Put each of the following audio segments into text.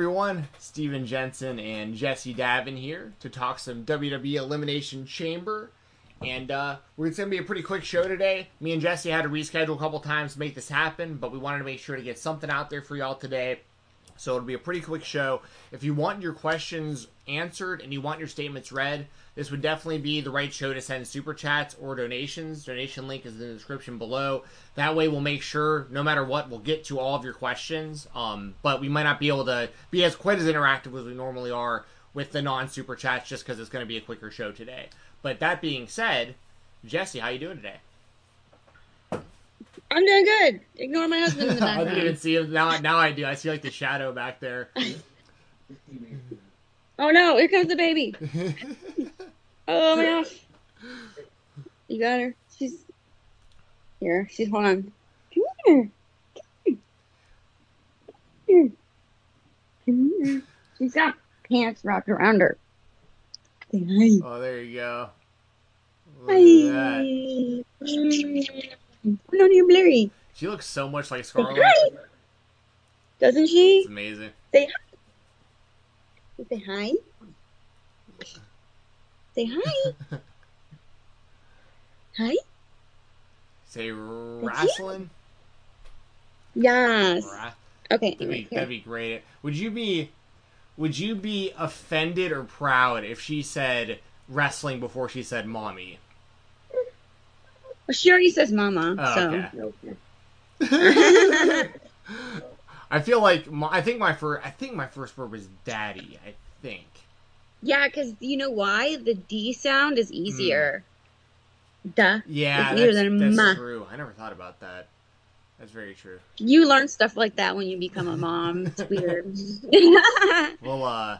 everyone, Steven Jensen and Jesse Davin here to talk some WWE Elimination Chamber. And uh, we're it's going to be a pretty quick show today. Me and Jesse had to reschedule a couple times to make this happen, but we wanted to make sure to get something out there for y'all today. So it'll be a pretty quick show. If you want your questions answered and you want your statements read, this would definitely be the right show to send super chats or donations. Donation link is in the description below. That way, we'll make sure, no matter what, we'll get to all of your questions. Um, but we might not be able to be as quite as interactive as we normally are with the non super chats, just because it's going to be a quicker show today. But that being said, Jesse, how you doing today? I'm doing good. Ignore my husband in the I didn't even see him. Now, now I do. I see like the shadow back there. oh no, here comes the baby. Oh my gosh. You got her. She's here. She's hold on. Come here. Come here. Come here. She's got pants wrapped around her. Say hi. Oh, there you go. Look at that. Hi. Put on your blurry. She looks so much like Say Scarlett. hi. Doesn't she? It's amazing. Say hi. Say hi. Say hi. Hi. Say wrestling. Yes. Ra- Okay. That'd be, that'd be great. Would you be would you be offended or proud if she said wrestling before she said mommy? Well, she already says mama. Oh, so. I feel like my, I think my first I think my first word was daddy. I think. yeah, because you know why? The D sound is easier. Duh. Yeah, It's easier that's, than that's ma. true. I never thought about that. That's very true. You learn stuff like that when you become a mom. It's weird. Well, uh,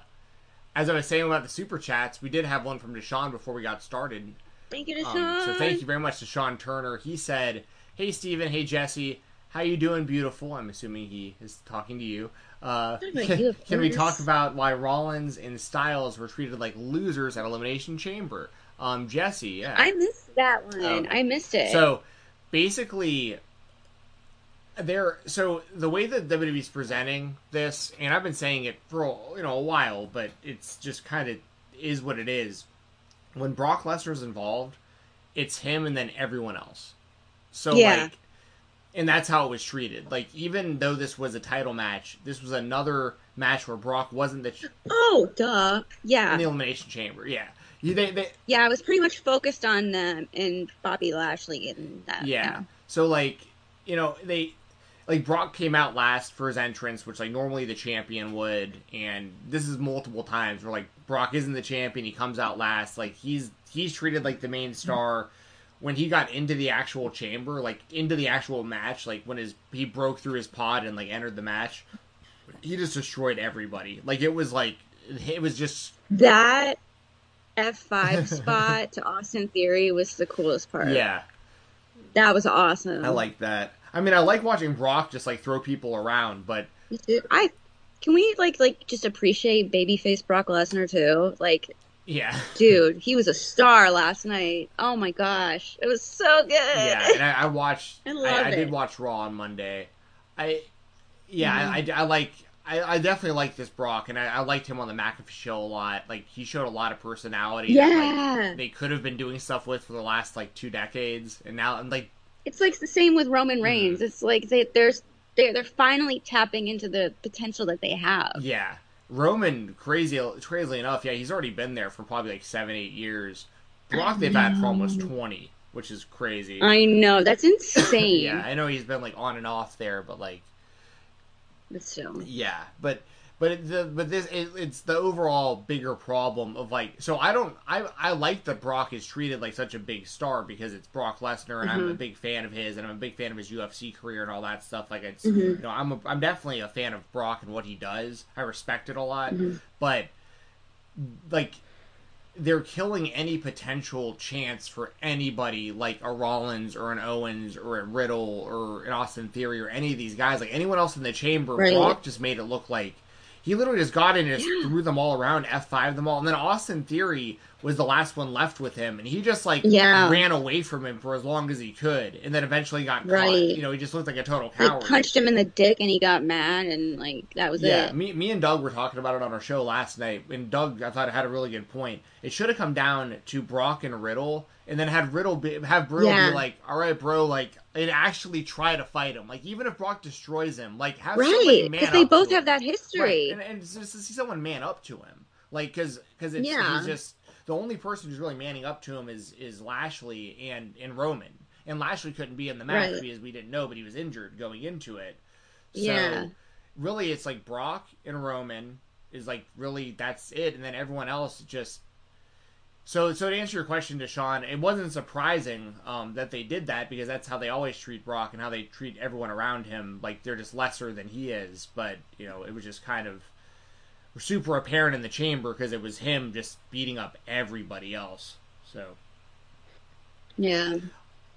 as I was saying about the super chats, we did have one from Deshaun before we got started. Thank you, Um, so thank you very much to Sean Turner. He said, "Hey Steven, hey Jesse, how you doing, beautiful?" I'm assuming he is talking to you. Uh, you, can we talk about why Rollins and Styles were treated like losers at Elimination Chamber? Um, Jesse, yeah. I missed that one. Oh. I missed it. So basically, there. So the way that WWE's presenting this, and I've been saying it for you know a while, but it's just kind of is what it is. When Brock Lesnar's involved, it's him and then everyone else. So Yeah. like, and that's how it was treated. Like even though this was a title match, this was another match where Brock wasn't the ch- oh, duh. Yeah. in the elimination chamber. Yeah, You- they, they Yeah, I was pretty much focused on them and Bobby Lashley and that. Yeah. So like, you know, they like Brock came out last for his entrance, which like normally the champion would, and this is multiple times where like Brock isn't the champion, he comes out last, like he's he's treated like the main star. When he got into the actual chamber, like into the actual match, like when his he broke through his pod and like entered the match, he just destroyed everybody. Like it was like it was just That F5 spot to Austin Theory was the coolest part. yeah. That was awesome. I like that. I mean, I like watching Brock just like throw people around, but I can we like like just appreciate babyface Brock Lesnar too? Like, yeah. dude, he was a star last night. Oh my gosh, it was so good. yeah, and I, I watched. I I, I, did watch Raw on Monday. I, yeah, Mm-hmm. I, I, I like. I, I definitely like this Brock, and I, I liked him on the McAfee show a lot. Like he showed a lot of personality. that, Yeah. like, they could have been doing stuff with for the last like two decades, and now and like It's like the same with Mm-hmm. Roman Reigns. It's like they, there's they're they're finally tapping into the potential that they have. yeah, Roman crazy crazily enough, yeah, he's already been there for probably like seven eight years. Brock they've had for almost twenty, which is crazy. I know that's insane. yeah, I know he's been like on and off there, but like But still, Yeah, but but it, the but this it, it's the overall bigger problem of like so I don't I I like that Brock is treated like such a big star because it's Brock Lesnar and I'm a mm-hmm. big fan of his and I'm a big fan of his UFC career and all that stuff. Like it's mm-hmm. you know I'm a, I'm definitely a fan of Brock and what he does. I respect it a lot. Mm-hmm. But like they're killing any potential chance for anybody like a Rollins or an Owens or a Riddle or an Austin Theory or any of these guys. Like anyone else in the chamber, Right. Brock just made it look like he literally just got in and just Yeah. threw them all around, F5 them all. And then Austin Theory was the last one left with him. And he just like Yeah. ran away from him for as long as he could. And then eventually got caught. Right. You know, he just looked like a total coward. Like punched him in the dick and he got mad and like that was Yeah, it. me, me and Doug were talking about it on our show last night, and Doug, I thought, had a really good point. It should have come down to Brock and Riddle, and then had Riddle be, have Riddle Yeah. be like, "All right, bro, like, and actually try to fight him. Like, even if Brock destroys him, like, have Right, because they both have him. that history. Right, and, and just to see someone man up to him, like, because because it's Yeah. he's just the only person who's really manning up to him is is Lashley and and Roman, and Lashley couldn't be in the match Right. because we didn't know, but he was injured going into it. So, Yeah. really it's like Brock and Roman is like really that's it, and then everyone else just. So, so to answer your question, Deshaun, it wasn't surprising um, that they did that because that's how they always treat Brock and how they treat everyone around him. Like they're just lesser than he is. But you know, it was just kind of super apparent in the chamber because it was him just beating up everybody else. So Yeah.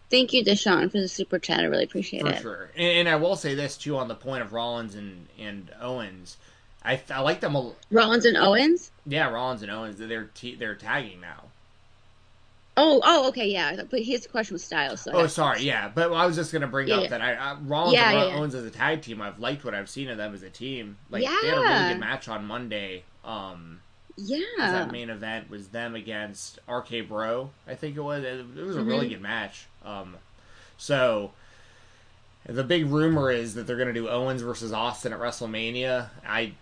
Thank you, Deshaun, for the super chat. I really appreciate for it. sure, and, and I will say this too on the point of Rollins and and Owens. I, I like them a Rollins and Owens. Yeah, Rollins and Owens, they're t- they're tagging now. Oh, oh, okay, yeah. But his question was style. So Oh, sorry, yeah, but I was just gonna bring Yeah, up yeah. that I, I Rollins Yeah, and yeah, Ro- yeah. Owens as a tag team. I've liked what I've seen of them as a team. Like they had a really good match on Monday. Um, Yeah. that main event was them against RK Bro. I think it was. It, it was a really Mhm. good match. Um, so the big rumor is that they're gonna do Owens versus Austin at WrestleMania. I,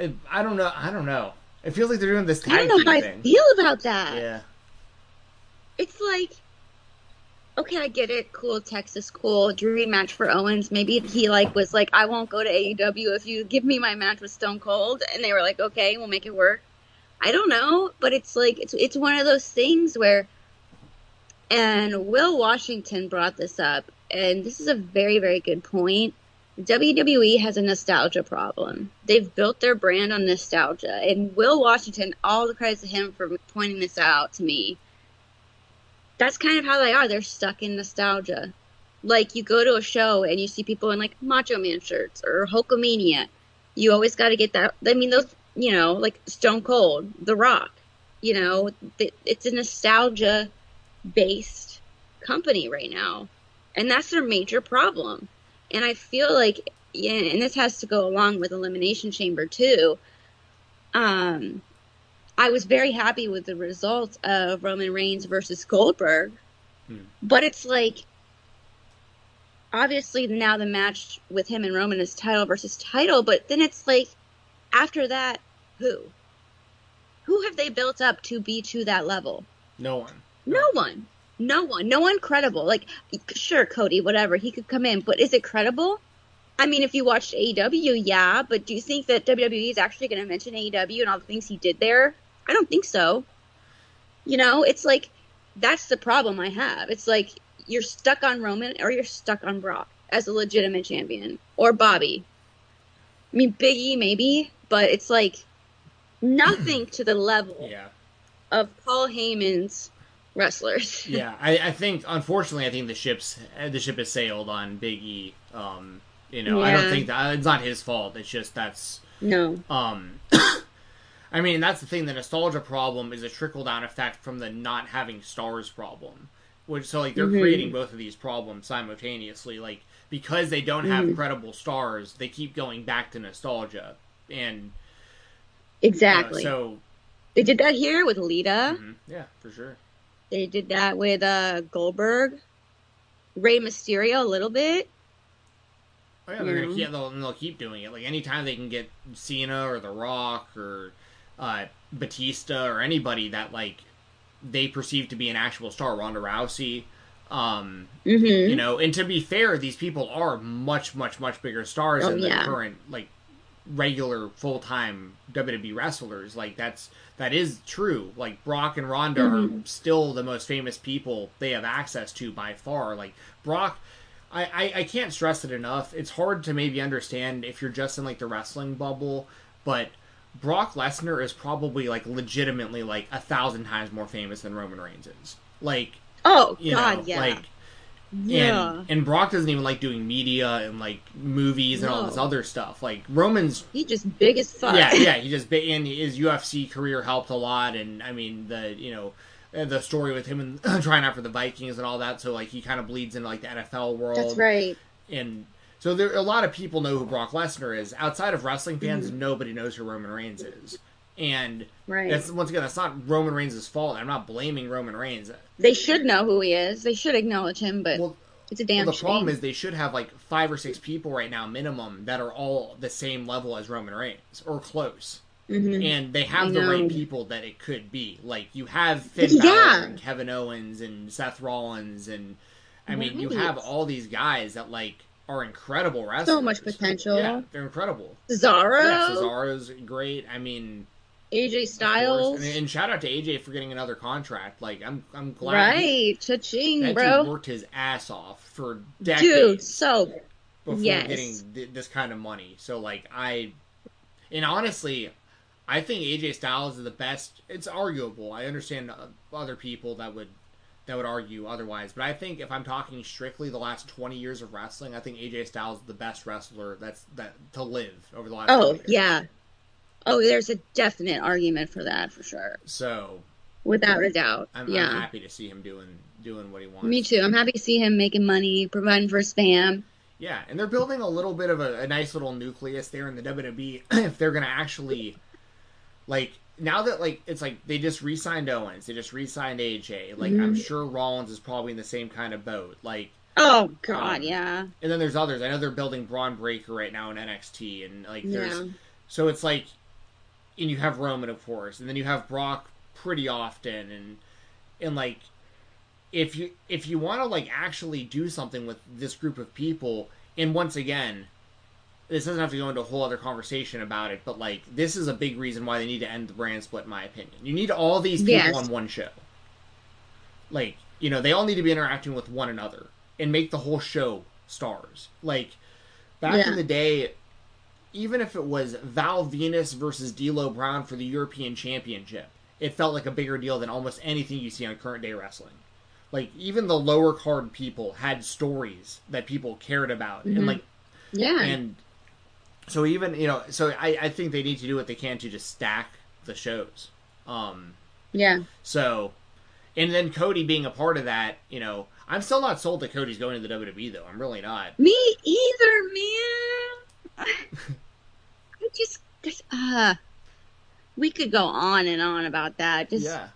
I, I don't know. I don't know. It feels like they're doing this I don't know team how I feel about that. Yeah. It's like, okay, I get it. Cool, Texas, cool. Dream match for Owens. Maybe he like was like, I won't go to AEW if you give me my match with Stone Cold, and they were like, okay, we'll make it work. I don't know, but it's like it's it's one of those things where, and Will Washington brought this up, and this is a very very good point. WWE has a nostalgia problem. They've built their brand on nostalgia, and Will Washington, all the credit to him for pointing this out to me that's kind of how they are. They're stuck in nostalgia. Like you go to a show and you see people in like Macho Man shirts or Hulkamania. You always got to get that. I mean, those you know, like Stone Cold, The Rock. You know, it's a nostalgia based company right now, and that's their major problem. And I feel like, yeah, and this has to go along with Elimination Chamber too. Um, I was very happy with the results of Roman Reigns versus Goldberg. Hmm. But it's like obviously now the match with him and Roman is title versus title, but then it's like after that, who? Who have they built up to be to that level? No one. No one. No one. No one credible. Like sure, Cody, whatever, he could come in, but is it credible? I mean, if you watched AEW, yeah, but do you think that WWE is actually going to mention AEW and all the things he did there? I don't think so. You know, it's like that's the problem I have. It's like you're stuck on Roman or you're stuck on Brock as a legitimate champion or Bobby. I mean, Big E maybe, but it's like nothing to the level Yeah. of Paul Heyman's wrestlers. yeah, I, I think unfortunately, I think the ship's uh, the ship has sailed on Big E. Um, you know, I don't think that it's not his fault. It's just that's No. um. I mean, that's the thing. The nostalgia problem is a trickle down effect from the not having stars problem. Which so like they're Mhm. creating both of these problems simultaneously. Like because they don't have Mhm. credible stars, they keep going back to nostalgia. And Exactly. so they did that here with Lita. mhm, yeah, for sure. They did that with uh, Goldberg, Rey Mysterio a little bit. Oh, yeah, they're gonna Mhm. keep, they'll, they'll keep doing it. Like anytime they can get Cena or The Rock or uh, Batista or anybody that like they perceive to be an actual star, Ronda Rousey. Um, hmm you know, and to be fair, these people are much, much, much bigger stars Oh, than the current like regular full time WWE wrestlers. Like that's that is true. Like Brock and Ronda Mhm. are still the most famous people they have access to by far. Like Brock. I, I, I can't stress it enough. It's hard to maybe understand if you're just in like the wrestling bubble, but Brock Lesnar is probably like legitimately like a thousand times more famous than Roman Reigns is. Like Oh you God, know, yeah. like Yeah. And and Brock doesn't even like doing media and like movies and all this other stuff. Like Roman's He just big as fuck. yeah, yeah, he just and his UFC career helped a lot, and I mean the you know the story with him and trying out for the Vikings and all that. So like he kind of bleeds into like the NFL world. That's right. And so there a lot of people know who Brock Lesnar is outside of wrestling fans. Mm-hmm. Nobody knows who Roman Reigns is, and Right. that's once again that's not Roman Reigns' fault. I'm not blaming Roman Reigns. They should know who he is. They should acknowledge him, but Well, it's a damn well, the shame. problem is they should have like five or six people right now minimum that are all the same level as Roman Reigns or close. Mhm. and they have I the right people that it could be. Like you have Finn Yeah. Balor and Kevin Owens and Seth Rollins, and I mean you have all these guys that like are incredible wrestlers. So much potential. Yeah, they're incredible. Cesaro, Yeah, Cesaro's great. I mean, AJ. Styles, and, and shout out to AJ for getting another contract. Like I'm, I'm glad. he- right? Cha-ching, that bro. dude worked his ass off for decades Dude, so before yes. getting th- this kind of money. So like I, and honestly, I think AJ Styles is the best. It's arguable. I understand uh, other people that would that would argue otherwise, but I think if I'm talking strictly the last 20 years of wrestling, I think AJ Styles is the best wrestler that's that to live over the last. Oh 20 years. yeah. Oh, there's a definite argument for that for sure, So without a doubt. I'm, yeah, I'm happy to see him doing doing what he wants. me too. I'm happy to see him making money, providing for his fam. Yeah, and they're building a little bit of a, a nice little nucleus there in the WWE if they're gonna actually like now that like it's like they just re-signed Owens, they just re-signed AJ. Like I'm Mhm. sure Rollins is probably in the same kind of boat. Like, Oh God, Um, yeah, and then there's others. I know they're building Bron Breakker right now in NXT, and like there's yeah, so it's like, and you have Roman of course, and then you have Brock pretty often, and and like if you if you want to like actually do something with this group of people, and once again, this doesn't have to go into a whole other conversation about it, but like this is a big reason why they need to end the brand split, in my opinion. You need all these people Yes. on one show. Like you know, they all need to be interacting with one another and make the whole show stars. Like back Yeah. in the day, even if it was Val Venis versus D'Lo Brown for the European Championship, it felt like a bigger deal than almost anything you see on current day wrestling. Like even the lower card people had stories that people cared about, and Mhm. like yeah. and so even you know, so I, I think they need to do what they can to just stack the shows. Um, yeah. so, and then Cody being a part of that, you know, I'm still not sold that Cody's going to the WWE though. I'm really not. Me either, man. I just, this, uh, we could go on and on about that. Just yeah.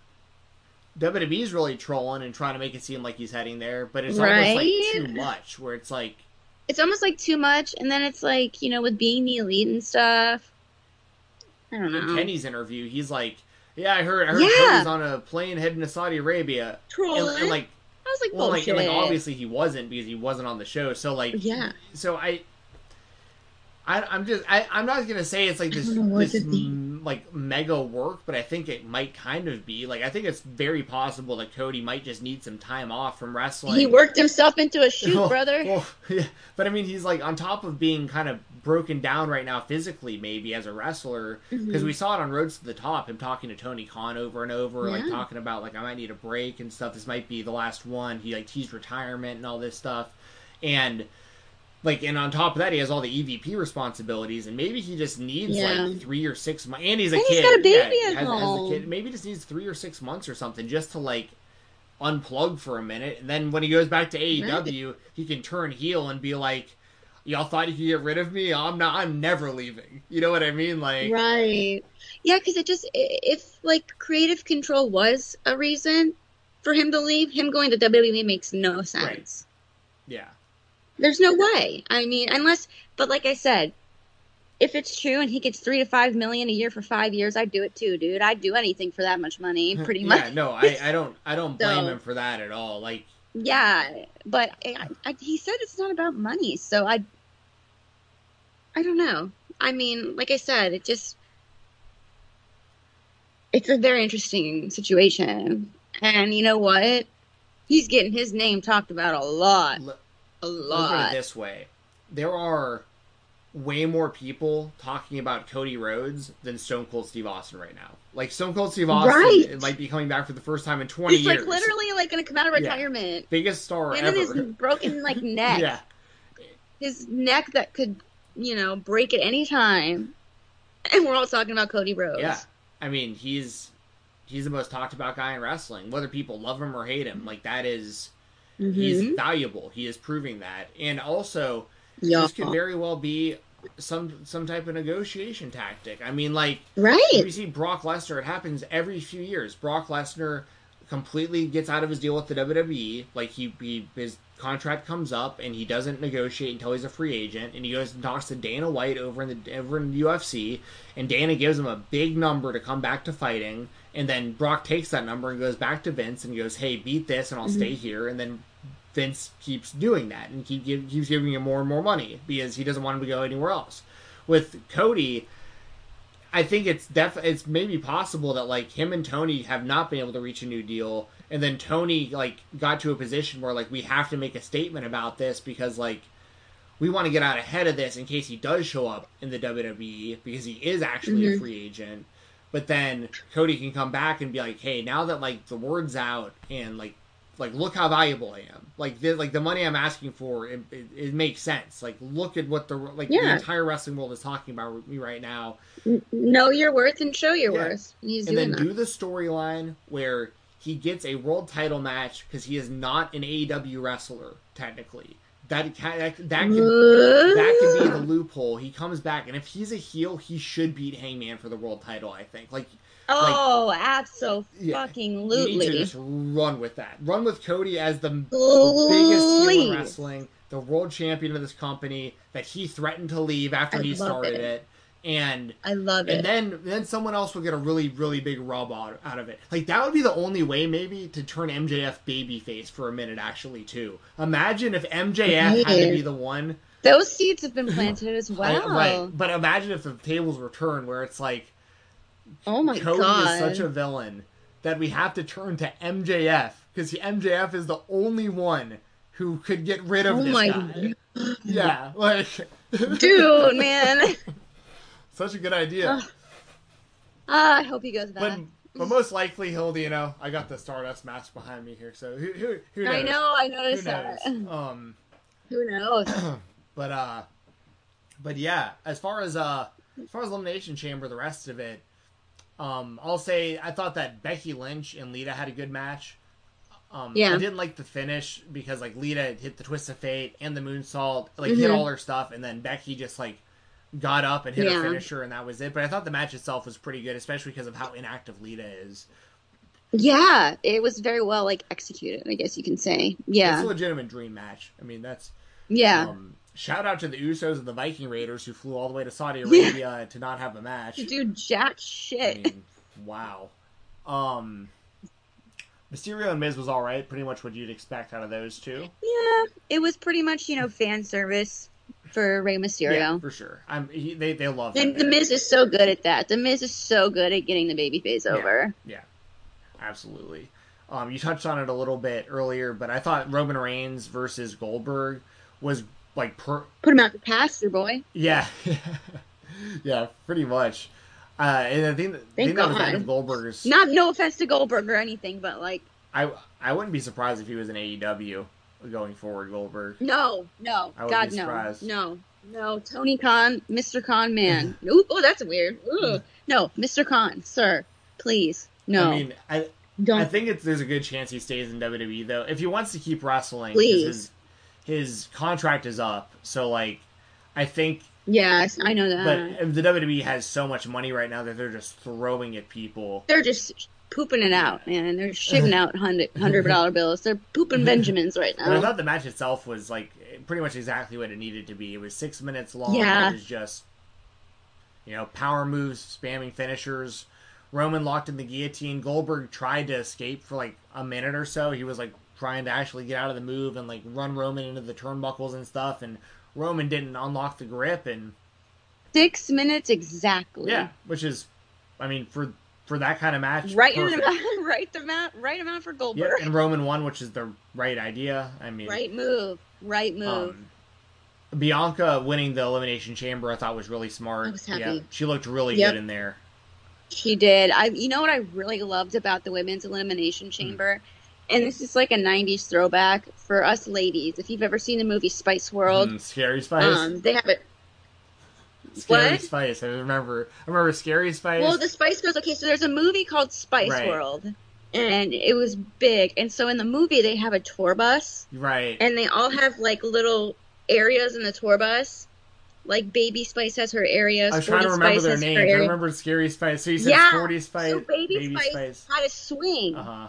WWE's really trolling and trying to make it seem like he's heading there, but it's almost like too much. Where it's like, it's almost like too much, and then it's like you know with being the elite and stuff. I don't know. in. Kenny's interview, he's like, "Yeah, I heard, I heard Yeah. Cody's on a plane heading to Saudi Arabia," and, Trolling. and like, I was like, well, like, and, like, obviously he wasn't because he wasn't on the show. So like, Yeah. So I, I I'm just I I'm not gonna say it's like this don't know what this to think. m- like mega work, but I think it might kind of be like I think it's very possible that Cody might just need some time off from wrestling. he worked himself into a shoot, Well- brother. Well, yeah, but I mean, he's like on top of being kind of broken down right now physically, maybe as a wrestler, because Mhm. we saw it on Rhodes to the Top, him talking to Tony Khan over and over, like talking about like I might need a break and stuff. This might be the last one. He like teased retirement and all this stuff, and like and on top of that, he has all the EVP responsibilities, and maybe he just needs Yeah. like three or six months. And he's a And kid. he's got a baby yeah, at has, has a kid. Maybe just needs three or six months or something just to like unplug for a minute, and then when he goes back to AEW, he can turn heel and be like, "Y'all thought you could get rid of me? I'm not. I'm never leaving." You know what I mean? Like, Right. Yeah, because it just if like creative control was a reason for him to leave, him going to WWE makes no sense. yeah, There's no way. I mean, unless, but like I said, if it's true and he gets three to five million a year for five years, I'd do it too, dude. I'd do anything for that much money, pretty yeah. much. Yeah, no, I, I don't. I don't blame So- him for that at all. Like, Yeah, but I, I, he said it's not about money, so I, I don't know. I mean, like I said, it just, it's a very interesting situation, and you know what? He's getting his name talked about a lot, l- a look at it this way: there are way more people talking about Cody Rhodes than Stone Cold Steve Austin right now. Like Stone Cold Steve Austin Right. might be coming back for the first time in 20 He's years. like literally like gonna come out of Yeah. retirement. biggest star And ever. his broken like neck. yeah. His neck that could, you know, break at any time. And we're all talking about Cody Rhodes. Yeah. I mean, he's he's the most talked about guy in wrestling. Whether people love him or hate him, like that is he's Mhm. valuable. He is proving that. And also Yeah. this could very well be some some type of negotiation tactic. I mean, like Right. you see Brock Lesnar. It happens every few years. Brock Lesnar completely gets out of his deal with the WWE. Like he, he his contract comes up and he doesn't negotiate until he's a free agent. And he goes and talks to Dana White over in the over in the UFC. And Dana gives him a big number to come back to fighting. And then Brock takes that number and goes back to Vince and goes, "Hey, beat this, and I'll stay here." And then Vince keeps doing that and keep, give, keeps giving him more and more money because he doesn't want him to go anywhere else. With Cody, I think it's def it's maybe possible that like him and Tony have not been able to reach a new deal, and then Tony like got to a position where like we have to make a statement about this because like we want to get out ahead of this in case he does show up in the WWE because he is actually a Mhm. free agent. But then Cody can come back and be like, "Hey, now that like the word's out and like like look how valuable I am. Like the like the money I'm asking for, it, it, it makes sense. Like look at what the like the entire wrestling world is talking about me right now." Know your worth and show your Yeah. worth. He's and then that. do the storyline where he gets a world title match because he is not an AEW wrestler technically. That ca- that that could, that could be the loophole. He comes back, and if he's a heel, he should beat Hangman for the world title. I think. Like Oh, Yeah. absolutely. you need to just run with that. Run with Cody as the biggest heel in wrestling, the world champion of this company that he threatened to leave after I he started it. it. And I love it. and then then someone else will get a really really big rub out, out of it. Like that would be the only way maybe to turn MJF babyface for a minute actually too. Imagine if MJF had to be the one. Those seeds have been planted as I- well. right. But imagine if the tables were turned where it's like Oh my Cody god. is such a villain that we have to turn to MJF because MJF is the only one who could get rid of Oh this my guy. Yeah, like Dude, man. such a good idea. Ah, I hope he goes back. but most likely he'll you know I got the Stardust mask behind me here, so who who, who knows? I know, I noticed that. Um, Who knows? but uh, but yeah, as far as uh, as far as Elimination Chamber, the rest of it, um, I'll say I thought that Becky Lynch and Lita had a good match. Um, Yeah. I didn't like the finish because like Lita hit the twist of fate and the moonsault, like hit Mhm. all her stuff, and then Becky just like got up and hit Yeah. her finisher, and that was it. But I thought the match itself was pretty good, especially because of how inactive Lita is. Yeah, it was very well like executed, I guess you can say. Yeah, it's a legitimate dream match. I mean, that's Yeah. Um, shout out to the Usos and the Viking Raiders who flew all the way to Saudi Arabia to not have a match. Dude, jack I shit. mean, wow. Um, Mysterio and Miz was all right, pretty much what you'd expect out of those two. Yeah, it was pretty much, you know, fan service for Rey Mysterio. Yeah, for sure. I'm he, they they love The there. Miz is so good at that. The Miz is so good at getting the baby face over. Yeah. Absolutely. Um, you touched on it a little bit earlier, but I thought Roman Reigns versus Goldberg was like per Put him out to pasture, boy. Yeah, yeah, pretty much. Uh, and I think, Thank think that was the God. of Goldberg's. Not no offense to Goldberg or anything, but like, I I wouldn't be surprised if he was in AEW going forward. Goldberg. no, no, God, no, no, no. Tony Khan, Mr. Khan, man. Ooh, oh, that's weird. Ooh. No, Mr. Khan, sir, please, no, I mean, I don't. I think it's there's a good chance he stays in WWE though. If he wants to keep wrestling, Please. his his contract is up. So like, I think, yes, I know that. but uh, the WWE has so much money right now that they're just throwing at people. They're just pooping it out, man. They're shitting out hundred hundred dollar bills. They're pooping Benjamins right But I thought the match itself was like pretty much exactly what it needed to be. It was six minutes long. Yeah. It was just you know power moves, spamming finishers. Roman locked in the guillotine. Goldberg tried to escape for like a minute or so. He was like trying to actually get out of the move and like run Roman into the turnbuckles and stuff. And Roman didn't unlock the grip. And Six minutes exactly. yeah, which is, I mean, for for that kind of match, Right perfect. amount, right amount, right amount for Goldberg. and Roman won, which is the right idea. I mean, Right move, right move. Um, Bianca winning the Elimination Chamber, I thought was really smart. I was happy. Yeah, she looked really Yep. good in there. She did. I you know what I really loved about the women's elimination chamber? And this is like a 90s throwback for us ladies. If you've ever seen the movie Spice World, Mm, Scary Spice. um, they have it. Scary what? Spice. I remember. I remember Scary Spice. Well, the Spice Girls. Okay, so there's a movie called Spice Right. World, and it was big. And so in the movie, they have a tour bus, right. and they all have like little areas in the tour bus. Like Baby Spice has her areas. I was trying to remember Spice their names. I remember Scary Spice. So you said Yeah, Sporty Spice, so Baby, Spice, Spice, had a swing, Uh huh.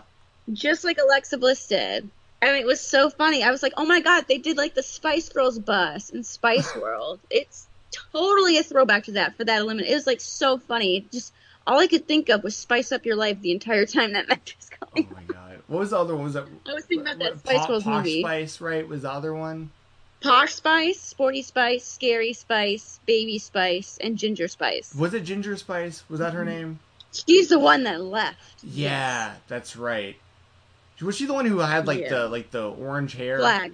just like Alexa Bliss did. And it was so funny. I was like, oh my god, they did like the Spice Girls bus in Spice World. It's totally a throwback to that for that eliminate. It was like so funny. Just all I could think of was spice up your life the entire time that match was going. Oh going. my god. What was the other one? Was that I was thinking about that Spice Girls Posh movie. Spice, right? Was the other one? Posh Spice, Sporty Spice, Scary Spice, Baby Spice, and Ginger Spice. Was it Ginger Spice? Was that her Mm-hmm. name? She's the one that left. Yeah, that's right. Was she the one who had like Yeah. the like the orange hair? Flag.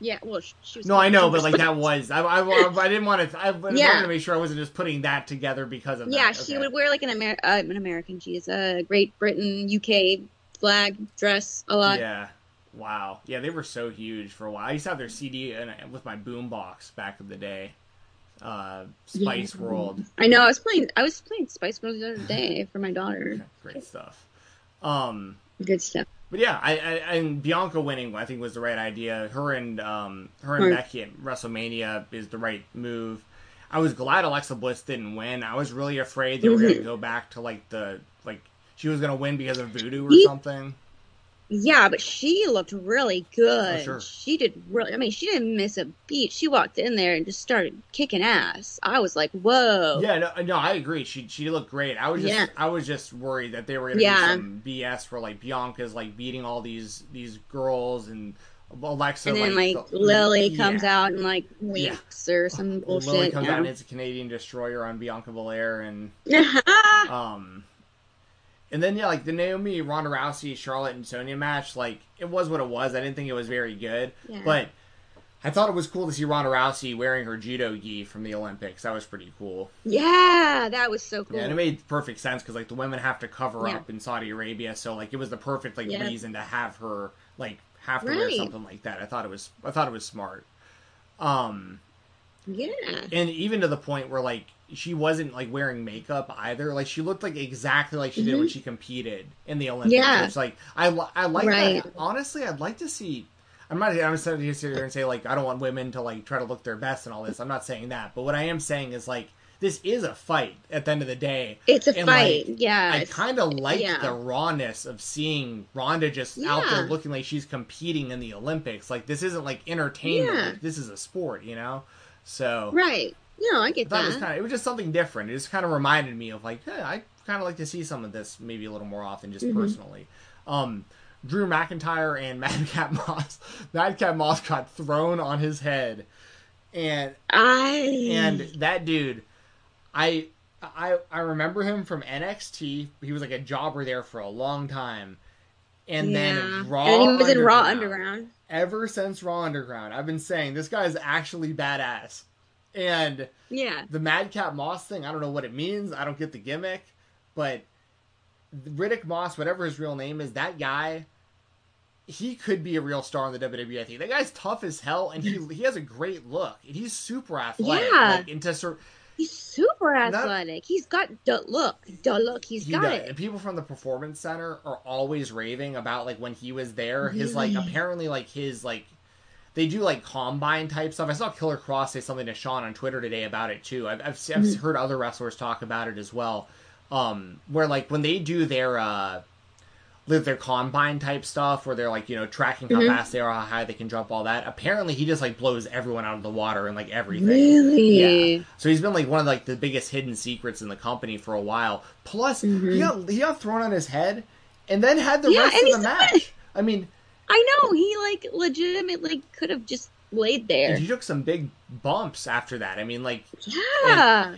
Yeah, well, sh- she was. No, I know, but like that was I, I, I didn't want to I wanted Yeah. to make sure I wasn't just putting that together because of Yeah, she would wear like an Amer- uh, an American, geez, a Great Britain, UK flag dress a lot. Yeah. Wow. Yeah, they were so huge for a while. I used to have their CD and with my boombox back in the day. Uh, Spice Yeah. World. I know. I was playing. I was playing Spice Girls the other day for my daughter. Great stuff. Um, Good stuff. But yeah, I, I and Bianca winning I think was the right idea. Her and um her and Right. Becky at WrestleMania is the right move. I was glad Alexa Bliss didn't win. I was really afraid they were Mm-hmm. gonna go back to like the like she was gonna win because of voodoo or something. Yeah, but she looked really good. Oh, sure. She did really. I mean, she didn't miss a beat. She walked in there and just started kicking ass. I was like, whoa. Yeah, no, no, I agree. She she looked great. I was just Yeah. I was just worried that they were gonna Yeah. do some BS for like Bianca's like beating all these these girls and Alexa and then like, like, Lily yeah. comes out and like winks or some bullshit. Lily comes out and it's a Canadian destroyer on Bianca Belair and um and then yeah like the Naomi Ronda Rousey Charlotte and Sonya match like it was what it was I didn't think it was very good Yeah. but I thought it was cool to see Ronda Rousey wearing her judo gi from the Olympics that was pretty cool yeah, that was so cool. yeah and it made perfect sense because like the women have to cover Yeah. up in Saudi Arabia so like it was the perfect like Yeah. reason to have her like have to wear something like that I thought it was I thought it was smart um yeah. and even to the point where like she wasn't like wearing makeup either. Like she looked like exactly like she did when she competed in the Olympics. Mm-hmm. Yeah. It's like I I like Right. that. Honestly, I'd like to see. I'm not. I'm not going to sit here and say like I don't want women to like try to look their best and all this. I'm not saying that. But what I am saying is like this is a fight at the end of the day. It's a And, fight. like, yeah. I kind of like yeah. the rawness of seeing Ronda just out there looking like she's competing in the Olympics. Like this isn't like entertainment. Yeah. This is a sport, you know. So Right. No, I get I was that. kind of it was just something different. It just kind of reminded me of like, hey, I kind of like to see some of this maybe a little more often, just Mm-hmm. personally. Um, Drew McIntyre and Madcap Moss. Madcap Moss got thrown on his head, and I and that dude, I I I remember him from NXT. He was like a jobber there for a long time, and yeah. then Raw. and he was in Raw Underground. ever since Raw Underground, I've been saying this guy is actually badass. And Yeah. the Madcap Moss thing, I don't know what it means. I don't get the gimmick, but Riddick Moss, whatever his real name is, that guy, he could be a real star in the WWE. I think that guy's tough as hell, and he he has a great look, and he's super athletic. Yeah. Like, and to sort, He's super athletic. He's got the look. The look. He's he got does. it. And people from the performance center are always raving about like when he was there. His like apparently like his like they do like combine type stuff. I saw Killer Kross say something to Sean on Twitter today about it too. I've I've, I've Mm-hmm. heard other wrestlers talk about it as well. Um, where like when they do their uh their combine type stuff where they're like you know tracking how Mhm. fast they are how high they can jump all that apparently he just like blows everyone out of the water and like everything Really? yeah. So he's been like one of like the biggest hidden secrets in the company for a while. Plus, he got he got thrown on his head, and then had the Mm-hmm. Yeah, rest of the match. I mean, I know. He like legitimately could have just laid there. he took some big bumps after that. I mean, like Yeah.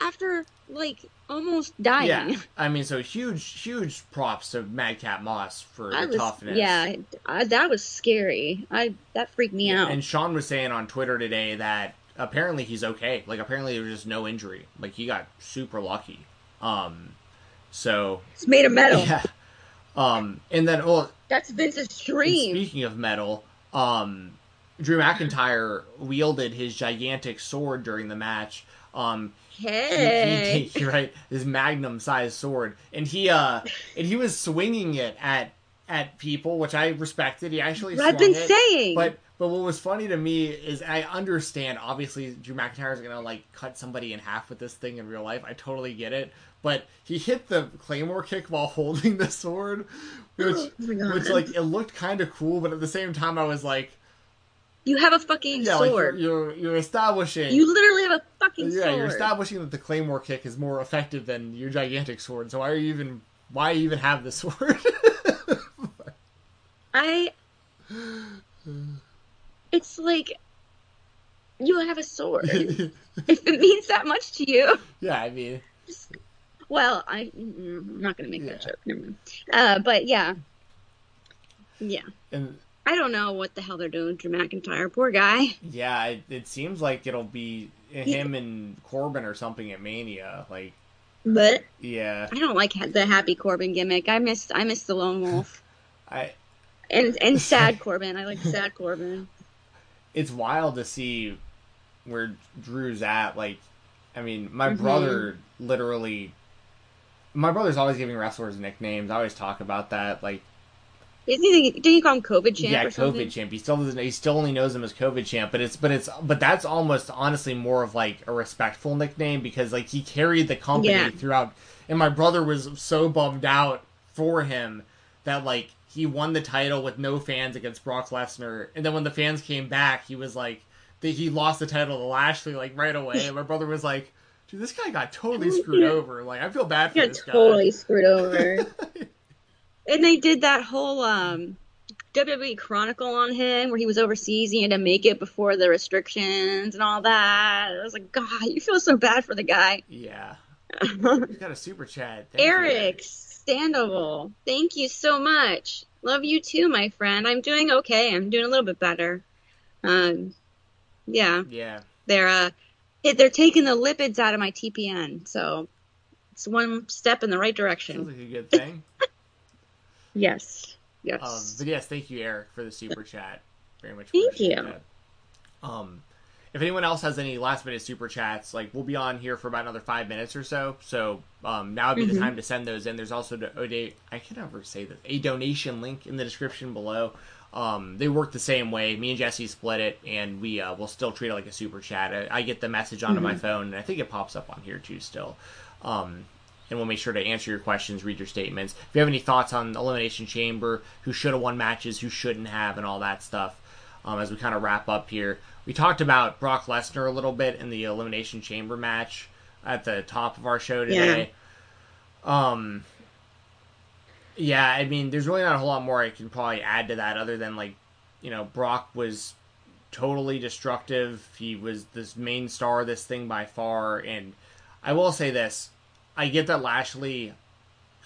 after like almost dying. Yeah, I mean, so huge, huge props to Madcap Moss for was, toughness. yeah, I, that was scary. I that freaked me out. And Sean was saying on Twitter today that apparently he's okay. Like apparently there was just no injury. Like he got super lucky. Um, so it's made of metal. yeah. Um, and then well, That's Vince's dream. speaking of metal, um, Drew McIntyre wielded his gigantic sword during the match. Um, he- Hey, he, you're right, his magnum sized sword, and he uh, and he was swinging it at at people, which I respected. He actually I've been it, saying. but but what was funny to me is I understand. Obviously, Drew McIntyre is gonna like cut somebody in half with this thing in real life. I totally get it. But he hit the claymore kick while holding the sword, which Oh which like it looked kind of cool. But at the same time, I was like, you have a fucking yeah, like you're, sword. you're you're establishing. you literally have a fucking yeah, sword. you're establishing that the claymore kick is more effective than your gigantic sword. So why are you even why you even have the sword? I. It's like you have a sword. if it means that much to you, yeah, I mean, well, I, mm, I'm not going to make that joke. Never mind. Uh, but yeah, yeah. and I don't know what the hell they're doing, Drew McIntyre. Poor guy. yeah, it, it seems like it'll be him and Corbin or something at Mania. Like, But yeah, I don't like the Happy Corbin gimmick. I missed I missed the Lone Wolf I and and Sad Corbin. I like Sad Corbin. it's wild to see where Drew's at. Like, I mean, my Mhm. brother literally. My brother's always giving wrestlers nicknames. I always talk about that. Like, Isn't he? Did you call him COVID champ yeah, or something? COVID champ. He still doesn't. He still only knows him as COVID champ. But it's but it's but that's almost honestly more of like a respectful nickname because like he carried the company Yeah. throughout. And my brother was so bummed out for him that like he won the title with no fans against Brock Lesnar, and then when the fans came back, he was like that he lost the title to Lashley like right away. And my brother was like. Dude, this guy got totally screwed over. Like, I feel bad for Got this guy. totally screwed over. and they did that whole um, WWE Chronicle on him where he was overseas. He had to make it before the restrictions and all that. I was like, God, you feel so bad for the guy. yeah. He's got a super chat. Thank you, Eric Standable, thank you so much. Love you too, my friend. I'm doing okay. I'm doing a little bit better. Um, yeah, Yeah. they're uh, they're taking the lipids out of my TPN, so it's one step in the right direction. Sounds like a good thing. Yes, yes. Um, but yes, thank you, Eric, for the super chat. Very much. Thank you. that. Um, if anyone else has any last minute super chats, like we'll be on here for about another five minutes or so. So um, now would be Mhm. the time to send those in. There's also the Ode- I can never say this a donation link in the description below. Um, they work the same way. Me and Jesse split it, and we uh, will still treat it like a super chat. I, I get the message onto my phone, and I think it pops up on here too still. Um, and we'll make sure to answer your questions, read your statements. If you have any thoughts on Elimination Chamber, who should have won matches, who shouldn't have, and all that stuff, um, as we kind of wrap up here, we talked about Brock Lesnar a little bit in the Elimination Chamber match at the top of our show today. Yeah. Um, yeah, I mean, there's really not a whole lot more I can probably add to that, other than like, you know, Brock was totally destructive. He was this main star of this thing by far, and I will say this: I get that Lashley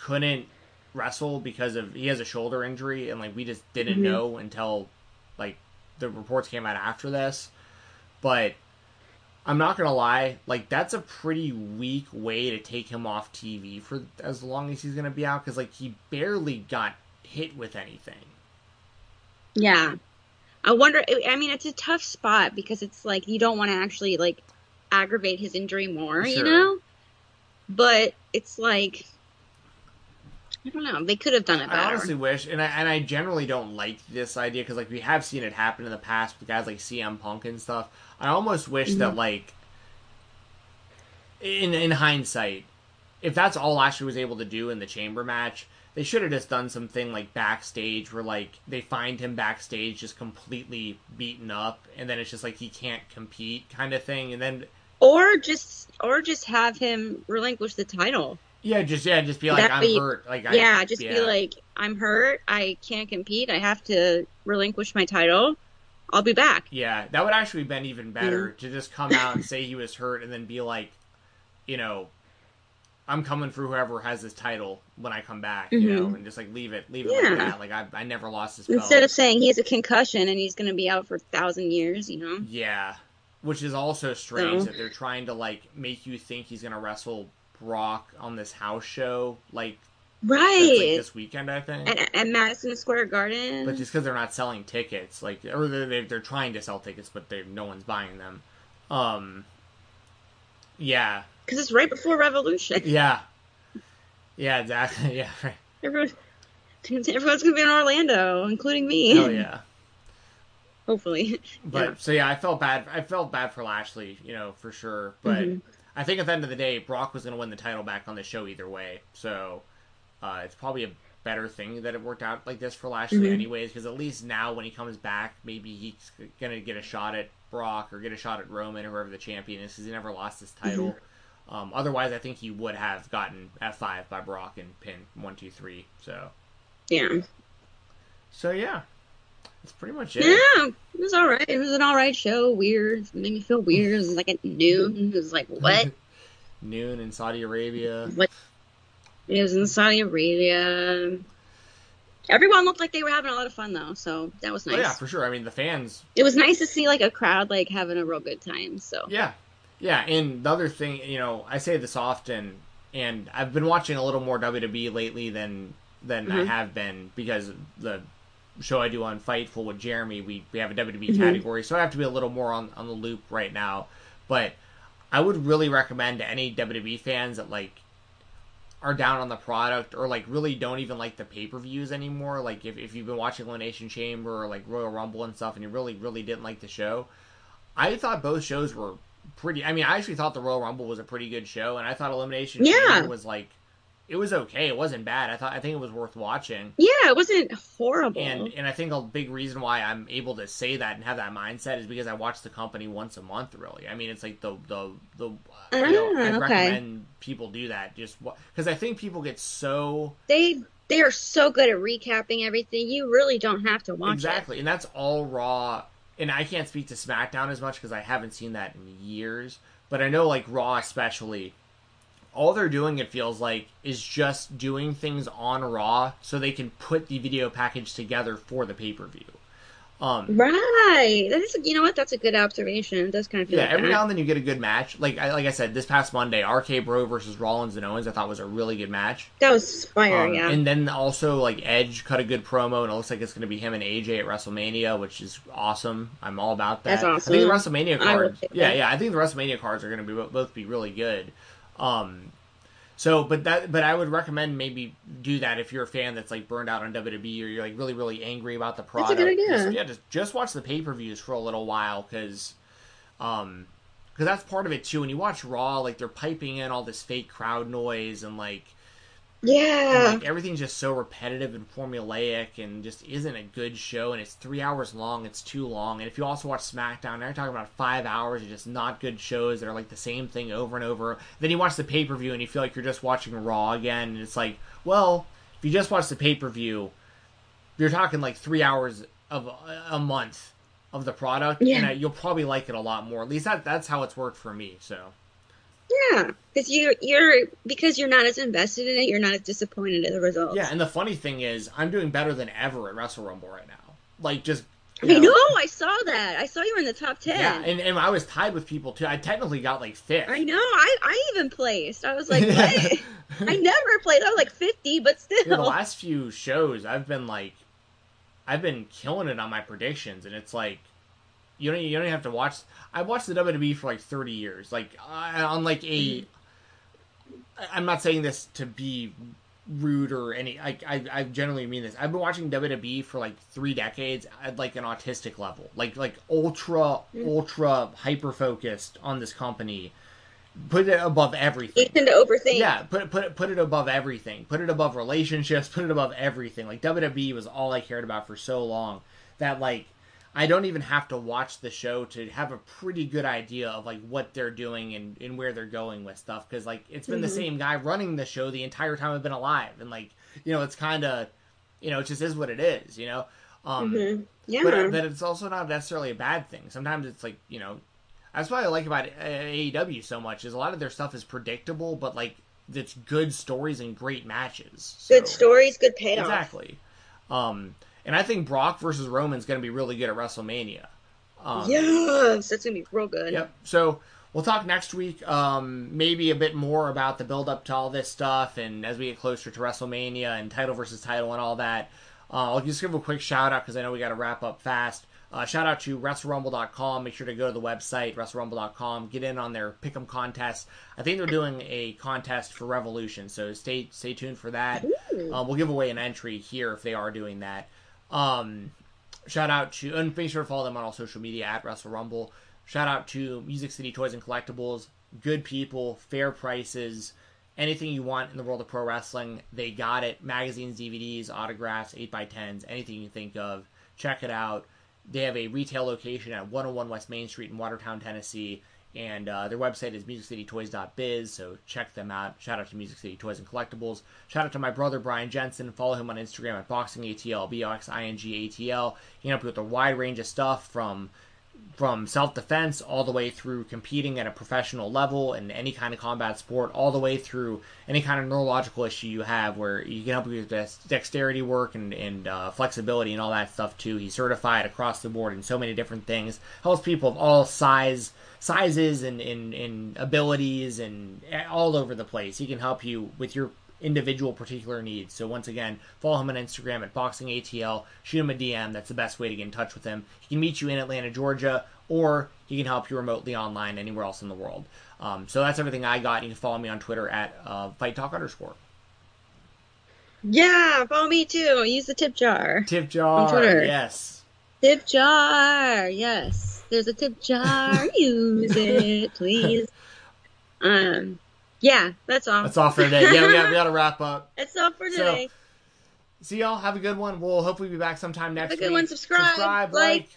couldn't wrestle because of he has a shoulder injury, and like we just didn't Mhm. know until like the reports came out after this. But I'm not gonna lie, like that's a pretty weak way to take him off TV for as long as he's gonna be out, because like he barely got hit with anything. Yeah. I wonder I mean it's a tough spot because it's like you don't want to actually like aggravate his injury more, you know? But it's like I don't know. They could have done it better. I honestly wish, and I and I generally don't like this idea because like we have seen it happen in the past with guys like CM Punk and stuff. I almost wish that Mhm. like in in hindsight, if that's all Lashley was able to do in the chamber match, they should have just done something like backstage where like they find him backstage just completely beaten up, and then it's just like he can't compete kind of thing, and then or just or just have him relinquish the title. Yeah, just yeah, just be like That I'm be- hurt, like I, yeah, just be like I'm hurt. I can't compete. I have to relinquish my title. I'll be back. Yeah, that would actually been even better to just come out and say he was hurt and then be like, you know, I'm coming for whoever has this title when I come back, you know, Mhm. and just like leave it, leave it Yeah. like that. Like I, I never lost this. Instead of saying he has a concussion and he's going to be out for a thousand years, you know? yeah, which is also strange So- that they're trying to like make you think he's gonna wrestle Brock on this house show, like, that's, like Right. this weekend, I think. At, at Madison Square Garden. But just because they're not selling tickets, like, or they're, they're, trying to sell tickets, but they no one's buying them. Um, yeah, Because it's right before Revolution. yeah, yeah, exactly. Yeah, right. Everyone, everyone's to be in Orlando, including me. Oh yeah. Hopefully. But Yeah. so yeah, I felt bad. I felt bad for Lashley, you know, for sure. But Mhm. I think at the end of the day, Brock was going to win the title back on the show either way. So uh, it's probably a better thing that it worked out like this for Lashley, Mhm. anyways. Because at least now when he comes back, maybe he's going to get a shot at Brock or get a shot at Roman or whoever the champion is, because he never lost his title. Um, otherwise, I think he would have gotten F five by Brock and pin one, two, three. So, Yeah. so yeah, that's pretty much it. Yeah, it was all right. It was an all right show. Weird. It made me feel weird. It was like at noon. It was like, what? Noon in Saudi Arabia. what? It was in Saudi Arabia. Everyone looked like they were having a lot of fun though, so that was Oh nice. yeah, for sure. I mean, the fans It was nice to see like a crowd like having a real good time. So Yeah, yeah. And the other thing, you know, I say this often, and I've been watching a little more WWE lately than than I Mhm. have been because the show I do on Fightful with Jeremy, we we have a WWE Mhm. category, so I have to be a little more on on the loop right now. But I would really recommend to any WWE fans that like are down on the product or like really don't even like the pay per views anymore. Like if, if you've been watching Elimination Chamber or like Royal Rumble and stuff and you really, really didn't like the show, I thought both shows were pretty I mean, I actually thought the Royal Rumble was a pretty good show and I thought Elimination Yeah. Chamber was like it was okay. It wasn't bad. I thought I think it was worth watching. yeah, it wasn't horrible. And and I think a big reason why I'm able to say that and have that mindset is because I watch the company once a month. Really, I mean, it's like the the the. you know, Ah, I'd okay. recommend people do that just because I think people get so they they are so good at recapping everything. You really don't have to watch exactly, and that's all Raw. And I can't speak to SmackDown as much because I haven't seen that in years. But I know like Raw especially. All they're doing, it feels like, is just doing things on Raw so they can put the video package together for the pay per view. Um. Right. That is. You know what? That's a good observation. It does kind of feel Yeah, like every that. now and then you get a good match. Like I, like I said, this past Monday, RK Bro versus Rollins and Owens, I thought was a really good match. That was fire. Um, yeah. And then also like Edge cut a good promo, and it looks like it's going to be him and AJ at WrestleMania, which is awesome. I'm all about that. That's awesome. I think the WrestleMania cards. Yeah, yeah. I think the WrestleMania cards are going to be both be really good. Um, so, but that, but I would recommend maybe do that if you're a fan that's like burned out on WWE or you're like really, really angry about the That's a product. good idea. Just, yeah, just just watch the pay per views for a little while because, um, because that's part of it too. When you watch Raw, like they're piping in all this fake crowd noise and like yeah. like everything's just so repetitive and formulaic and just isn't a good show and it's three hours long it's too long and if you also watch smackdown they're talking about five hours of just not good shows that are like the same thing over and over then you watch the pay-per-view and you feel like you're just watching raw again and it's like well if you just watch the pay-per-view you're talking like three hours of a- month of the product Yeah. and you'll probably like it a lot more at least that that's how it's worked for me so Yeah, because you you're because you're not as invested in it, you're not as disappointed in the results. yeah and the funny thing is i'm doing better than ever at wrestle rumble right now like just I you know. I saw that. I saw you were in the top ten. Yeah, and, and I was tied with people too. I technically got like fifth. I know. I I even placed. I was like, what? I never played. I was like fifty, but Yeah, the still. last few shows, I've been like, I've been killing it on my predictions, and it's like, you don't you don't even have to watch. I watched the WWE for like thirty years, like uh, on like a. I'm not saying this to be rude or any. I, I I generally mean this. I've been watching WWE for like three decades at like an autistic level, like like ultra ultra hyper focused on this company. Put it above everything. You tend to overthink. Yeah, put put it put it above everything. Put it above relationships. Put it above everything. Like WWE was all I cared about for so long that like I don't even have to watch the show to have a pretty good idea of like what they're doing and, and where they're going with stuff because like it's been the Mhm. same guy running the show the entire time I've been alive and like you know it's kind of you know it just is what it is you know um hmm Yeah. but, but it's also not necessarily a bad thing. Sometimes it's like you know, That's what I like about AEW so much is a lot of their stuff is predictable, but like it's good stories and great matches. So- Good stories, good payoff. Exactly. Um, and I think Brock versus Roman's going to be really good at WrestleMania. Um, Yes, that's gonna be real good. Yep. So we'll talk next week, um, maybe a bit more about the build up to all this stuff, and as we get closer to WrestleMania and title versus title and all that. Uh, I'll just give a quick shout out because I know we got to wrap up fast. Uh, shout out to WrestleRumble.com. Make sure to go to the website, WrestleRumble.com. Get in on their pick'em contest. I think they're doing a contest for Revolution, so stay stay tuned for that. Uh, we'll give away an entry here if they are doing that. Um, shout out to and make sure to follow them on all social media at Wrestle Rumble. Shout out to Music City Toys and Collectibles. Good people, fair prices, anything you want in the world of pro wrestling, they got it. Magazines, DVDs, autographs, 8x10s, anything you think of. Check it out. They have a retail location at 101 West Main Street in Watertown, Tennessee. And uh, their website is musiccitytoys.biz, so check them out. Shout out to Music City Toys and Collectibles. Shout out to my brother Brian Jensen. Follow him on Instagram at BoxingATL, B O X I N G A T L. He can help you with a wide range of stuff from from self defense all the way through competing at a professional level in any kind of combat sport, all the way through any kind of neurological issue you have, where you can help you with dex- dexterity work and, and uh, flexibility and all that stuff too. He's certified across the board in so many different things. Helps people of all size sizes and, and, and abilities and all over the place. He can help you with your individual particular needs. So once again, follow him on Instagram at BoxingATL. Shoot him a DM. That's the best way to get in touch with him. He can meet you in Atlanta, Georgia, or he can help you remotely online anywhere else in the world. Um, so that's everything I got. You can follow me on Twitter at uh, Fight Talk underscore. Yeah, follow me too. Use the tip jar. Tip jar. On Twitter. Yes. Tip jar. Yes. There's a tip jar. Use it, please. Um yeah, that's all. That's all for today. Yeah, we got, we got to wrap up. That's all for So, today. See y'all. Have a good one. We'll hopefully be back sometime next have a good week. one. Subscribe, Subscribe, like, like